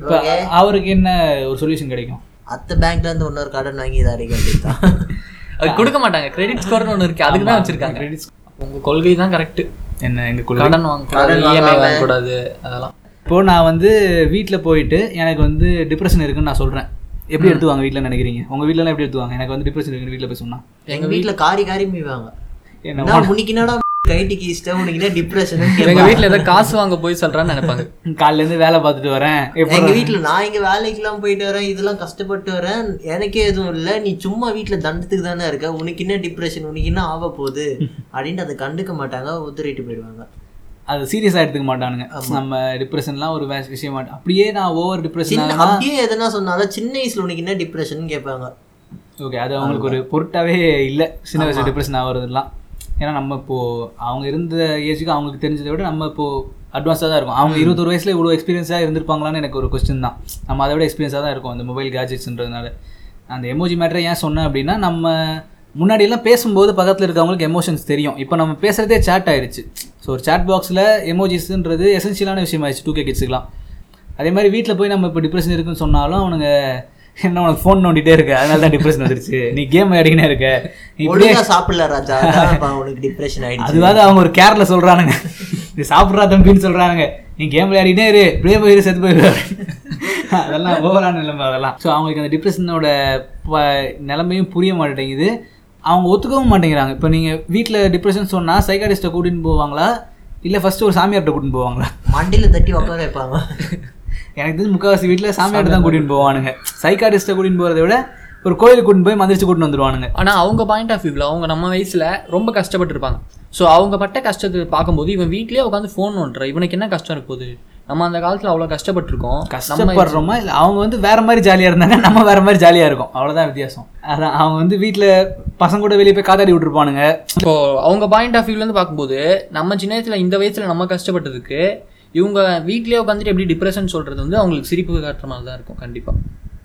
இப்போ அவருக்கு என்ன ஒரு சொல்யூஷன் கிடைக்கும்? அத்தை பேங்க்ல இருந்து இன்னொரு கடன் வாங்கி இதை அடைக்க கொடுக்க மாட்டாங்க. கிரெடிட் ஸ்கோர்னு ஒன்று இருக்கு. அதுக்கு தான் வச்சிருக்காங்க. உங்க கொள்கை தான் கரெக்ட் என்ன எங்க கொள்கை? கடன் வாங்கக்கூடாது இஎம்ஐ வாங்காம. வாங்கக்கூடாது அதெல்லாம். இப்போ நான் வந்து வீட்டில் போயிட்டு எனக்கு வந்து டிப்ரெஷன் இருக்குன்னு நான் சொல்கிறேன் எப்படி எடுத்துவாங்க வீட்டில் நினைக்கிறீங்க? உங்கள் வீட்டிலலாம் எப்படி எடுத்துவாங்க? எனக்கு வந்து டிப்ரெஷன் இருக்குன்னு வீட்டில் போய் சொன்னா. எங்க வீட்ல காரி காரி மீவாங்க என்ன நான் உனக்கு என்னடா கைட்டு கீஸ்ட உனக்கு என்ன டிப்ரெஷன் எங்க வீட்ல ஏதோ காசு வாங்க போய் சொல்றான்னு நினைப்பாங்க. காலையிலேருந்து வேலை பார்த்துட்டு வரேன். எங்க வீட்ல நான் இங்க வேலைக்கெல்லாம் போயிட்டு வரேன் இதெல்லாம் கஷ்டப்பட்டு வரேன். எனக்கே எதுவும் இல்ல. நீ சும்மா வீட்ல தண்டத்துக்கு தானே இருக்க. உனக்கு என்ன டிப்ரெஷன் உனக்கு என்ன ஆக போகுது? அப்படின்ட்டு அதை கண்டுக்க மாட்டாங்க உதறிட்டு போயிடுவாங்க. அது சீரியஸாக எடுத்துக்க மாட்டானுங்க. நம்ம டிப்ரெஷன்லாம் ஒரு விஷயம் மாட்டேன் அப்படியே நான் ஓவர் டிப்ரெஷன் சின்ன அப்படியே எதனா சொன்னாலும் சின்ன வயசுல உனக்கு என்ன டிப்ரெஷன் கேட்பாங்க. ஓகே அது அவங்களுக்கு ஒரு பொருட்டாவே இல்லை. சின்ன வயசு டிப்ரெஷன் ஆகிறதுலாம். ஏன்னா நம்ம இப்போ அவங்க இருந்த ஏஜுக்கு அவங்களுக்கு தெரிஞ்சதை விட நம்ம இப்போ அட்வான்ஸாக தான் இருக்கும். அவங்க இருபத்தொரு வயசுல இவ்வளோ எக்ஸ்பீரியன்ஸாக இருந்திருப்பாங்களான்னு எனக்கு ஒரு கொஸ்டின் தான். நம்ம அதை விட எக்ஸ்பீரியன்ஸாக தான் இருக்கும் அந்த மொபைல் கேஜெட்ஸ்ன்றதுனால அந்த எமோஜி மேட்டரை ஏன் சொன்னேன் அப்படின்னா நம்ம முன்னாடி எல்லாம் பேசும்போது பக்கத்தில் இருக்கவங்களுக்கு எமோஷன்ஸ் தெரியும். இப்போ நம்ம பேசுகிறதே சேட் ஆயிருச்சு. ஸோ ஒரு சேட் பாக்ஸில் எமோஜிஸ்ன்றது எசென்ஷியலான விஷயம் ஆயிடுச்சு டூ கே கிட்ஸுக்குலாம் அதே மாதிரி வீட்டில் போய் நம்ம இப்போ டிப்ரெஷன் இருக்குன்னு சொன்னாலும் அவனுங்க என்ன உனக்கு ஃபோன் நோண்டிட்டே இருக்க? அதனால தான் டிப்ரெஷன் வந்துருச்சு. நீ கேம் ஆடிக்கினே இருக்க. நீ இப்படியே சாப்பிடல ராஜா. உனக்கு டிப்ரெஷன் ஆயிடுச்சு. அதுவாக அவங்க ஒரு கேர்ல சொல்றானுங்க. நீ சாப்பிட்றா தம்பின்னு சொல்றானுங்க. நீ கேம் விளையாடினே இரு. இப்படியே போயிரு செத்து போயிரு. அதெல்லாம் ஓவரான நிலைமை அதெல்லாம். ஸோ அவங்களுக்கு அந்த டிப்ரெஷனோட நிலைமையும் புரிய மாட்டேங்குது. அவங்க ஒத்துக்கவும் மாட்டேங்கிறாங்க. இப்போ நீங்கள் வீட்டில் டிப்ரெஷன் சொன்னால் சைக்காட்டிஸ்ட்டை கூட்டின்னு போவாங்களா? இல்லை ஃபர்ஸ்ட் ஒரு சாமியார்கிட்ட கூட்டின்னு போவாங்களா? மண்டியில தட்டி உட்கார வைப்பாங்க. எனக்கு தெரிஞ்சு முக்கால்வாசி வீட்டில் சாமியார்ட்ட தான் கூட்டின்னு போவானுங்க. சைக்காட்டிஸ்ட்டை கூட்டின்னு போகிறத விட ஒரு கோயிலுக்கு கூட்டின்னு போய் மந்திரிச்சு கூட்டின்னு வந்துருவானுங்க. ஆனா அவங்க பாயிண்ட் ஆஃப் வியூவில் அவங்க நம்ம வயசுல ரொம்ப கஷ்டப்பட்டிருப்பாங்க. ஸோ அவங்க பட்ட கஷ்டத்தை பார்க்கும்போது இவன் வீட்லயே உட்காந்து ஃபோன் நோண்டுற இவனுக்கு என்ன கஷ்டம் இருக்க போகுது? நம்ம அந்த காலத்துல அவ்வளவு கஷ்டப்பட்டிருக்கோம். கஷ்டப்படுறோமா? இல்லை அவங்க வந்து வேற மாதிரி ஜாலியாக இருந்தாங்க நம்ம வேற மாதிரி ஜாலியாக இருக்கும். அவ்வளோதான் வித்தியாசம். அதான் அவங்க வந்து வீட்டில் பசங்க கூட வெளியே போய் காத்தாடி விட்டுருப்பானுங்க. இப்போ அவங்க பாயிண்ட் ஆஃப் வியூல இருந்து பார்க்கும்போது நம்ம சின்ன வயசுல இந்த வயசுல நம்ம கஷ்டப்பட்டதுக்கு இவங்க வீட்லயே உட்காந்துட்டு எப்படி டிப்ரெஷன் சொல்றது வந்து அவங்களுக்கு சிரிப்பு காட்டுற மாதிரி தான் இருக்கும் கண்டிப்பா.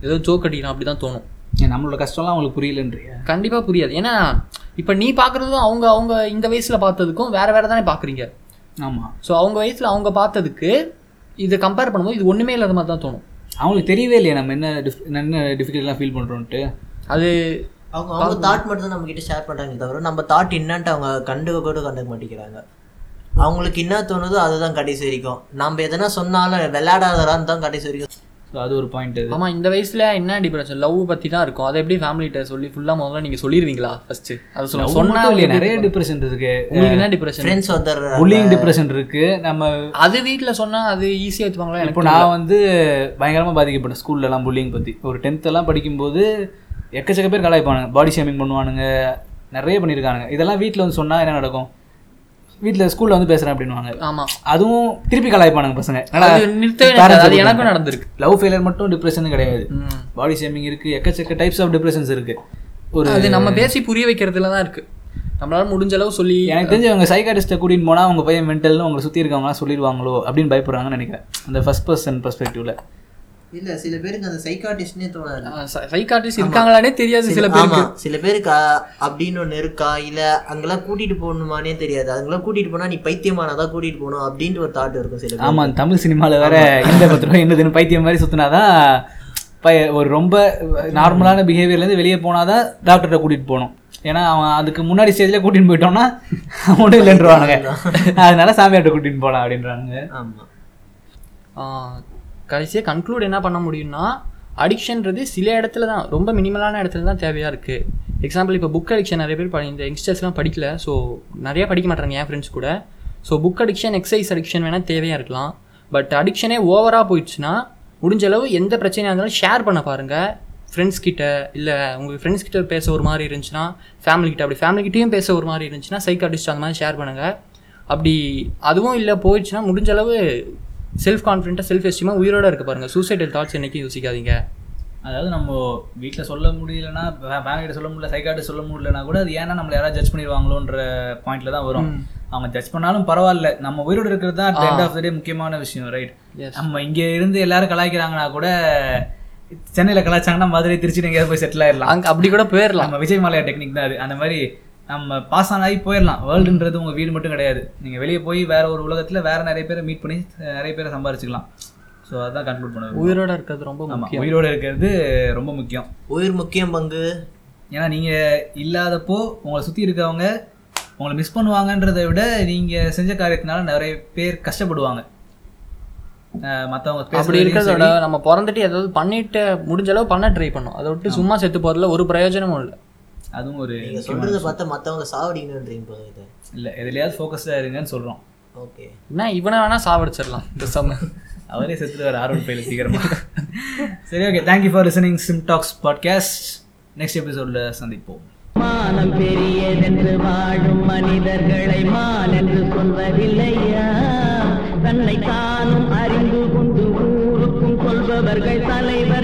ஏதோ ஜோக் அடிக்கலாம் அப்படி தான் தோணும் நம்மளோட கஷ்டம்லாம் அவங்களுக்கு புரியலன்றியா. கண்டிப்பா புரியாது. ஏன்னா இப்ப நீ பார்க்கறதும் அவங்க அவங்க இந்த வயசுல பார்த்ததுக்கும் வேற வேற தானே பாக்குறீங்க. ஆமாம் ஸோ அவங்க வயசுல அவங்க பார்த்ததுக்கு இதை கம்பேர் பண்ணும்போது இது ஒண்ணுமே இல்லாத மாதிரி தான் தோணும். அவங்களுக்கு தெரியவே இல்லையா நம்ம என்ன டிஃப் என்ன டிஃபிகல்ட்லாம் ஃபீல் பண்ணுறோன்ட்டு அது அவங்க அவங்க தாட் மட்டும் தான் நம்ம கிட்ட ஷேர் பண்றாங்க தவிர நம்ம தாட் என்னன்ட்டு அவங்க கண்டுக்க கூட கண்டுக்க மாட்டேங்கிறாங்க. அவங்களுக்கு என்ன தோணுதோ அதுதான் கடைசி வரைக்கும். நம்ம எதனா சொன்னாலும் விளையாடாதரான்னு தான் கடைசி வரைக்கும் ஸோ அது ஒரு பாயிண்ட் அது ஆமா இந்த வயசுல என்ன டிப்ரெஷன் லவ் பத்தி தான் இருக்கும். அதை எப்படி ஃபேமிலிட்ட சொல்லி ஃபுல்லா முதல்ல நீங்க சொல்லிடுவீங்களா ஃபர்ஸ்ட் அது சொல்ல சொன்னா சொன்னா இல்லையா? எப்படி நிறைய? டிப்ரெஷன் இருக்கு. உங்களுக்கு என்ன டிப்ரெஷன் ஃப்ரெண்ட்ஸ் வந்துடுறாங்க புல்லிங் டிப்ரெஷன் இருக்கு. நம்ம அது வீட்ல சொன்னா அது ஈஸியா எடுத்துப்பாங்களா இப்போ எனக்கு நான் வந்து பயங்கரமாக பாதிக்கப்பட்டேன். ஸ்கூல்லலாம் புல்லிங் பற்றி ஒரு டென்த்தெல்லாம் படிக்கும்போது எக்கச்சக்க பேர் கலாய்ப்பானுங்க. பாடி ஷேமிங் பண்ணுவானுங்க. நிறைய பண்ணியிருக்கானுங்க இதெல்லாம் வீட்டில் வந்து சொன்னால் என்ன நடக்கும்? வீட்டில் ஸ்கூலில் வந்து பேசுகிறேன் அப்படின்னுவாங்க. ஆமா. அதுவும் திருப்பி கலாய்ப்பானுங்க பசங்க. அது எனக்கும் நடந்திருக்கு. லவ் ஃபெயிலியர் மட்டும் டிப்ரெஷன் கிடையாது. பாடி ஷேமிங் இருக்கு எக்கச்சக்க டைப்ஸ் ஆஃப் டிப்ரெஷன்ஸ் இருக்கு. ஒரு அது நம்ம பேசி புரிய வைக்கிறதுல தான் இருக்கு. நம்மளால முடிஞ்ச அளவு சொல்லி எனக்கு தெரிஞ்சு அவங்க சைக்காட்டிஸ்ட்டை கூட்டின்னு போனால் அவங்க பையன் மென்டல்னு உங்களை சுற்றி இருக்கவங்களாம் சொல்லிடுவாங்களோ அப்படின்னு பயப்படுறாங்கன்னு நினைக்கிறேன். அந்த ஃபர்ஸ்ட் பர்சன் பெர்ஸ்பெக்டிவ்ல இல்ல சில பேருக்கு அந்த சைக்காட்டிஸ்ட்னே தோணாது. சைக்காட்டிஸ்ட் இருக்காங்களானே தெரியாது சில பேருக்கு. ஆமா. சில பேருக்கு அப்படின்னு ஒண்ணு இருக்கா இல்ல அங்கெல்லாம் கூட்டிட்டு போகணுமானே தெரியாது. அங்கெல்லாம் கூட்டிட்டு போனா நீ பைத்தியமானதா கூட்டிட்டு போகணும் அப்படின்ட்டு ஒரு தாட் இருக்கும் சில ஆமாம் தமிழ் சினிமாவில் வேற இந்த பத்து ரூபாய் என்னதுன்னு பைத்தியம் மாதிரி சுற்றினாதான் பய ஒரு ரொம்ப நார்மலான பிஹேவியர்லேருந்து வெளியே போனாதான் டாக்டர்கிட்ட கூட்டிகிட்டு போகணும். ஏன்னா அவன் அதுக்கு முன்னாடி ஸ்டேஜில் கூட்டின்னு போயிட்டோம்னா ஒன்றும் இல்லைன்றவானுங்க. அதனால சாமியார்ட்ட கூட்டின்னு போகலாம் அப்படின்றானுங்க. ஆமா. கடைசியாக கன்க்ளூட் என்ன பண்ண முடியும்னா அடிக்ஷன்றது சில இடத்துல தான் ரொம்ப மினிமலான இடத்துல தான் தேவையாக இருக்குது எக்ஸாம்பிள் இப்போ புக் அடிக்ஷன் நிறைய பேர் படி இந்த யங்ஸ்டர்ஸ்லாம் படிக்கல ஸோ நிறையா படிக்க மாட்டாங்க என் ஃப்ரெண்ட்ஸ் கூட. So book addiction exercise addiction வேணால் தேவையாக இருக்கலாம். பட் அடிக்ஷனே ஓவராக போயிடுச்சுன்னா முடிஞ்ச அளவு எந்த பிரச்சனையாக இருந்தாலும் ஷேர் பண்ண பாருங்கள் ஃப்ரெண்ட்ஸ் கிட்ட இல்லை உங்கள் ஃப்ரெண்ட்ஸ் கிட்ட பேச ஒரு மாதிரி இருந்துச்சுன்னா ஃபேமிலி கிட்ட அப்படி ஃபேமிலி கிட்டேயும் பேச ஒரு மாதிரி இருந்துச்சுன்னா சைக்காட்டிஸ்ட் அந்த மாதிரி ஷேர் பண்ணுங்கள் அப்படி அதுவும் இல்லை போயிடுச்சுன்னா முடிஞ்ச அளவு செல்ஃப் கான்ஃபிடென்ட்டாக செல்ஃப் எஸ்டிமாக உயிரோட இருக்க பாருங்கள் சூசைடல் தாட்ஸ் என்னைக்கும் யோசிக்காதீங்க. அதாவது நம்ம வீட்டில் சொல்ல முடியலன்னா ஃபேமிலிட்ட சொல்ல முடியல சைக்காட்டு சொல்ல முடியலனா கூட அது ஏன்னா நம்மளை யாராவது ஜட்ஜ் பண்ணிடுவாங்களோன்ற பாயிண்ட்ல தான் வரும். அவங்க ஜட்ஜ் பண்ணாலும் பரவாயில்ல. நம்ம உயிரோடு இருக்கிறது தான் எண்ட் ஆஃப் த டே முக்கியமான விஷயம் ரைட். நம்ம இங்கே இருந்து எல்லாரும் கலாய்க்கிறாங்கன்னா கூட சென்னையில் கலாய்ச்சாங்கன்னா மதுரை திருச்சி எங்கேயாவது போய் செட்டில் ஆயிடலாம். அங்கே அப்படி கூட போயிடலாம். நம்ம விஜய் மாலையா டெக்னிக் தான் அது. அந்த மாதிரி நம்ம பாஸ் ஆன் ஆகி போயிடலாம். வேர்ல்டுன்றது உங்கள் வீடு மட்டும் கிடையாது. நீங்கள் வெளியே போய் வேற ஒரு உலகத்தில் வேற நிறைய பேரை மீட் பண்ணி நிறைய பேரை சம்பாரிச்சுக்கலாம். ஸோ அதான் கன்க்ளூட் பண்ணுவேன் உயிரோட இருக்கிறது ரொம்ப முக்கியம். உயிரோட இருக்கிறது ரொம்ப முக்கியம். உயிர் முக்கியம் பங்கு. ஏன்னா நீங்கள் இல்லாதப்போ உங்களை சுற்றி இருக்கவங்க உங்களை மிஸ் பண்ணுவாங்கன்றதை விட நீங்கள் செஞ்ச காரியத்தினால நிறைய பேர் கஷ்டப்படுவாங்க. மற்றவங்க அப்படி இருக்கிறதோட நம்ம பிறந்துட்டு ஏதாவது பண்ணிட்டு முடிஞ்ச அளவு பண்ண ட்ரை பண்ணோம். அதை விட்டு சும்மா செத்து போறதுல ஒரு பிரயோஜனமும் இல்லை. அதுவும் ஒரு நீங்க சொல்றத பார்த்தா மத்தவங்க சாவடிக்கணுன்றீங்க போல இது. இல்லை எதுலையாவது ஃபோக்கஸ்டாக இருங்கன்னு சொல்கிறோம் ஓகே. என்ன இவனை வேணா சாவடிச்சிடலாம் இந்த சம அவரே செத்துருவார் ஆர்வல் பையில சீக்கிரமா. சரி okay thank you for listening sim talks podcast next எபிசோடில் சந்திப்போம். மானம் பெரியதென்று வாழும் மனிதர்களை மான் என்று சொல்வதில்லையா? தன்னை தானும் அறிந்து கொண்டு ஊருக்கும் சொல்பவர்கள் தலைவர்கள்